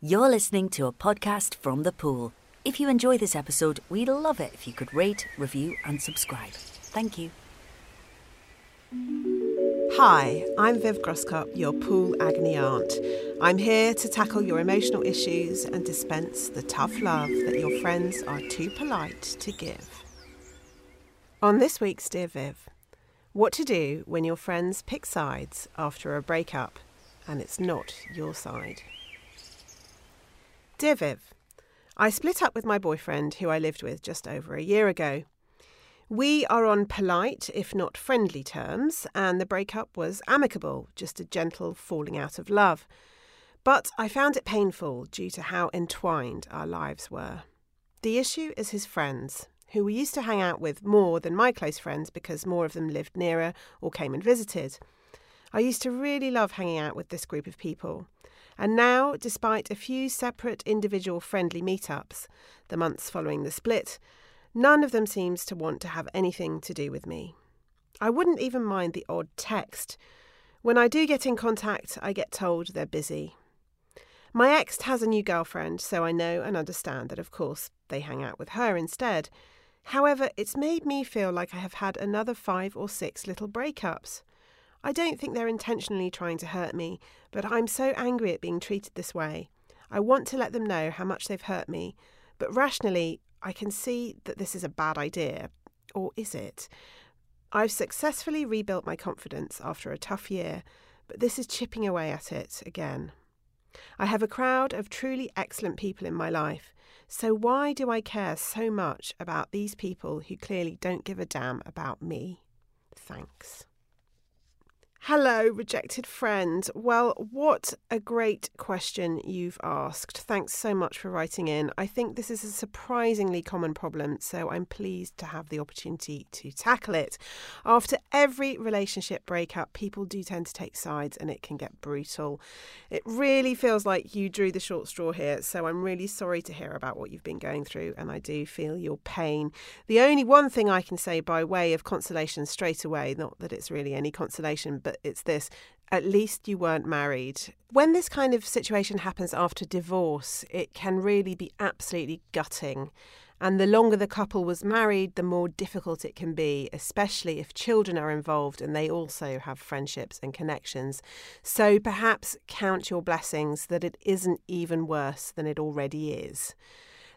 You're listening to a podcast from the pool. If you enjoy this episode, we'd love it if you could rate, review, and subscribe. Thank you. Hi, I'm Viv Groskop, your pool agony aunt. I'm here to tackle your emotional issues and dispense the tough love that your friends are too polite to give. On this week's Dear Viv, what to do when your friends pick sides after a breakup and it's not your side. Dear Viv, I split up with my boyfriend, who I lived with just over a year ago. We are on polite, if not friendly terms, and the breakup was amicable, just a gentle falling out of love. But I found it painful due to how entwined our lives were. The issue is his friends, who we used to hang out with more than my close friends because more of them lived nearer or came and visited. I used to really love hanging out with this group of people. And now, despite a few separate individual friendly meetups the months following the split, none of them seems to want to have anything to do with me. I wouldn't even mind the odd text. When I do get in contact, I get told they're busy. My ex has a new girlfriend, so I know and understand that, of course, they hang out with her instead. However, it's made me feel like I have had another five or six little breakups. I don't think they're intentionally trying to hurt me, but I'm so angry at being treated this way. I want to let them know how much they've hurt me, but rationally, I can see that this is a bad idea. Or is it? I've successfully rebuilt my confidence after a tough year, but this is chipping away at it again. I have a crowd of truly excellent people in my life, so why do I care so much about these people who clearly don't give a damn about me? Thanks. Hello, rejected friend. Well, what a great question you've asked. Thanks so much for writing in. I think this is a surprisingly common problem, so I'm pleased to have the opportunity to tackle it. After every relationship breakup, people do tend to take sides and it can get brutal. It really feels like you drew the short straw here, so I'm really sorry to hear about what you've been going through, and I do feel your pain. The only one thing I can say by way of consolation straight away, not that it's really any consolation, but it's this at least you weren't married. When this kind of situation happens after divorce, it can really be absolutely gutting. And the longer the couple was married, the more difficult it can be, especially if children are involved and they also have friendships and connections. So perhaps count your blessings that it isn't even worse than it already is.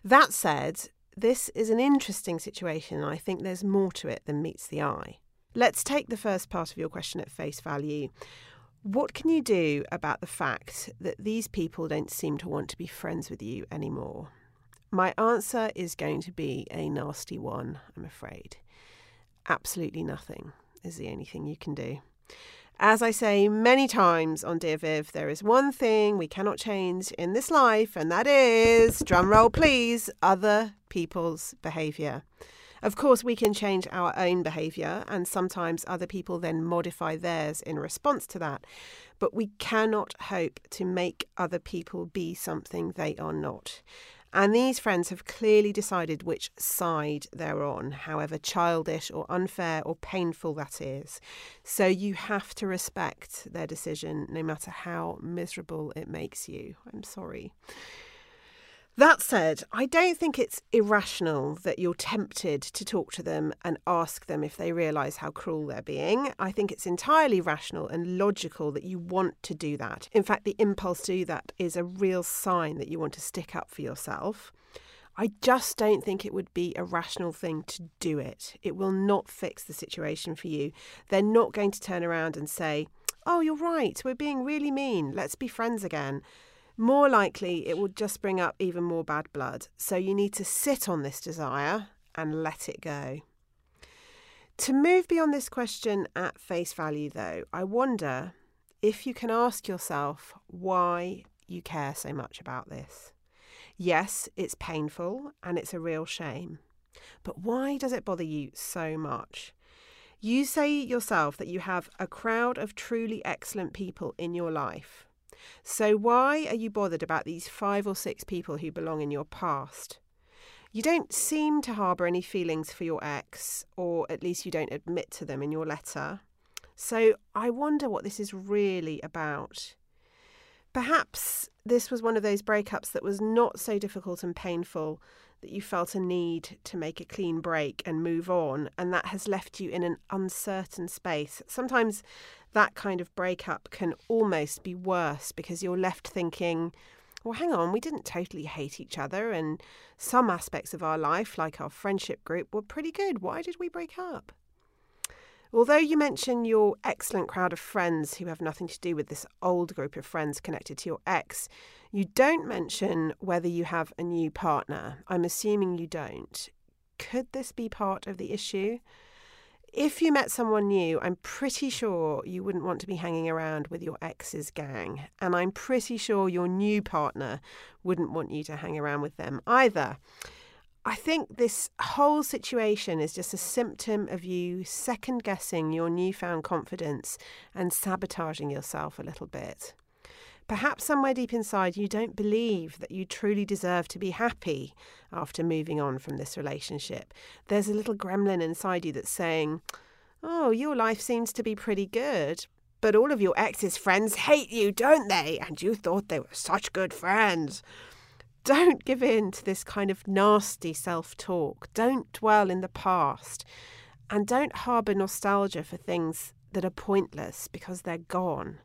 That said, this is an interesting situation. and I think there's more to it than meets the eye. Let's take the first part of your question at face value. What can you do about the fact that these people don't seem to want to be friends with you anymore? My answer is going to be a nasty one, I'm afraid. Absolutely nothing is the only thing you can do. As I say many times on Dear Viv, there is one thing we cannot change in this life, and that is, drumroll please, other people's behaviour. Of course, we can change our own behaviour, and sometimes other people then modify theirs in response to that. But we cannot hope to make other people be something they are not. And these friends have clearly decided which side they're on, however childish or unfair or painful that is. So you have to respect their decision, no matter how miserable it makes you. I'm sorry. That said, I don't think it's irrational that you're tempted to talk to them and ask them if they realise how cruel they're being. I think it's entirely rational and logical that you want to do that. In fact, the impulse to do that is a real sign that you want to stick up for yourself. I just don't think it would be a rational thing to do it. It will not fix the situation for you. They're not going to turn around and say, Oh, you're right, we're being really mean, let's be friends again. More likely, it will just bring up even more bad blood. So you need to sit on this desire and let it go. To move beyond this question at face value, though, I wonder if you can ask yourself why you care so much about this. Yes, it's painful and it's a real shame. But why does it bother you so much? You say yourself that you have a crowd of truly excellent people in your life. So, why are you bothered about these five or six people who belong in your past? You don't seem to harbour any feelings for your ex, or at least you don't admit to them in your letter. So, I wonder what this is really about. Perhaps this was one of those breakups that was not so difficult and painful that you felt a need to make a clean break and move on, and that has left you in an uncertain space. Sometimes that kind of breakup can almost be worse because you're left thinking, well, hang on, we didn't totally hate each other, and some aspects of our life, like our friendship group, were pretty good. Why did we break up? Although you mention your excellent crowd of friends who have nothing to do with this old group of friends connected to your ex, you don't mention whether you have a new partner. I'm assuming you don't. Could this be part of the issue? If you met someone new, I'm pretty sure you wouldn't want to be hanging around with your ex's gang. And I'm pretty sure your new partner wouldn't want you to hang around with them either. I think this whole situation is just a symptom of you second guessing your newfound confidence and sabotaging yourself a little bit. Perhaps somewhere deep inside you don't believe that you truly deserve to be happy after moving on from this relationship. There's a little gremlin inside you that's saying, Oh, your life seems to be pretty good. But all of your ex's friends hate you, don't they? And you thought they were such good friends. Don't give in to this kind of nasty self talk. Don't dwell in the past. And don't harbour nostalgia for things that are pointless because they're gone.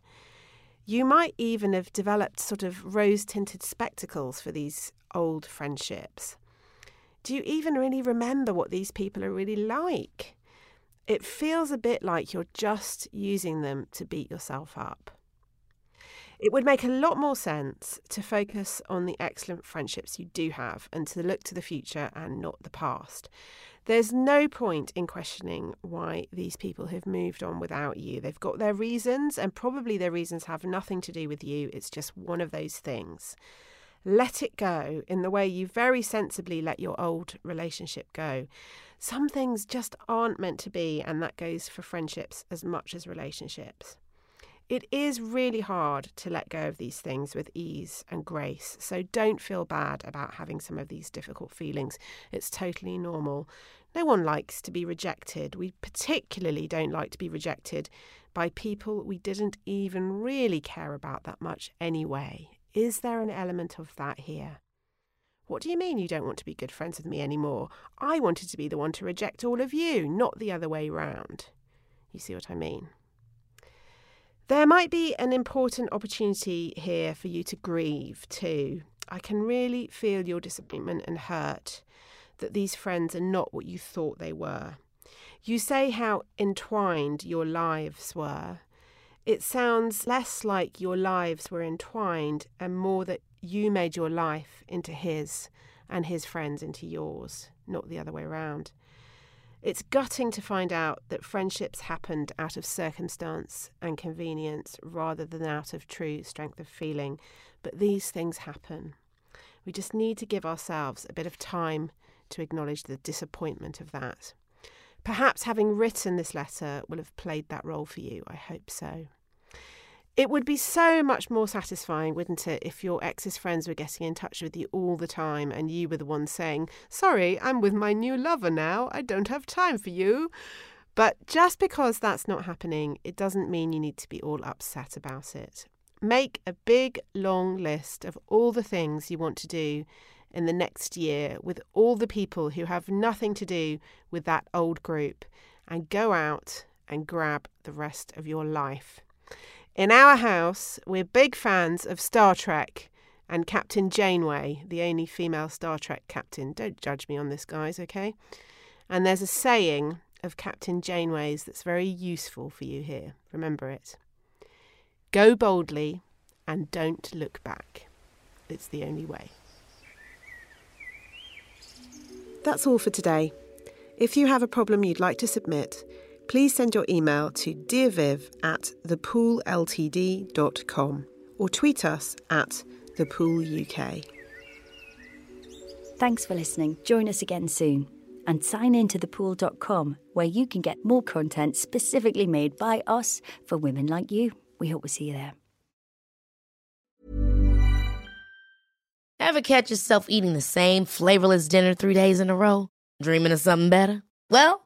You might even have developed sort of rose tinted spectacles for these old friendships. Do you even really remember what these people are really like? It feels a bit like you're just using them to beat yourself up. It would make a lot more sense to focus on the excellent friendships you do have and to look to the future and not the past. There's no point in questioning why these people have moved on without you. They've got their reasons, and probably their reasons have nothing to do with you. It's just one of those things. Let it go in the way you very sensibly let your old relationship go. Some things just aren't meant to be, and that goes for friendships as much as relationships. It is really hard to let go of these things with ease and grace, so don't feel bad about having some of these difficult feelings. It's totally normal. No one likes to be rejected. We particularly don't like to be rejected by people we didn't even really care about that much anyway. Is there an element of that here? What do you mean you don't want to be good friends with me anymore? I wanted to be the one to reject all of you, not the other way round. You see what I mean? There might be an important opportunity here for you to grieve too. I can really feel your disappointment and hurt that these friends are not what you thought they were. You say how entwined your lives were. It sounds less like your lives were entwined and more that you made your life into his and his friends into yours, not the other way around. It's gutting to find out that friendships happened out of circumstance and convenience rather than out of true strength of feeling, but these things happen. We just need to give ourselves a bit of time to acknowledge the disappointment of that. Perhaps having written this letter will have played that role for you. I hope so. It would be so much more satisfying, wouldn't it, if your ex's friends were getting in touch with you all the time and you were the one saying, Sorry, I'm with my new lover now. I don't have time for you. But just because that's not happening, it doesn't mean you need to be all upset about it. Make a big, long list of all the things you want to do in the next year with all the people who have nothing to do with that old group and go out and grab the rest of your life. In our house, we're big fans of Star Trek, and Captain Janeway, the only female Star Trek captain. Don't judge me on this, guys, okay? And there's a saying of Captain Janeway's that's very useful for you here. Remember it. Go boldly and don't look back. It's the only way. That's all for today. If you have a problem you'd like to submit, please send your email to dearviv at thepoolltd.com or tweet us at thepooluk. Thanks for listening. Join us again soon. And sign in to thepool.com where you can get more content specifically made by us for women like you. We hope we see you there. Ever catch yourself eating the same flavorless dinner three days in a row? Dreaming of something better? Well,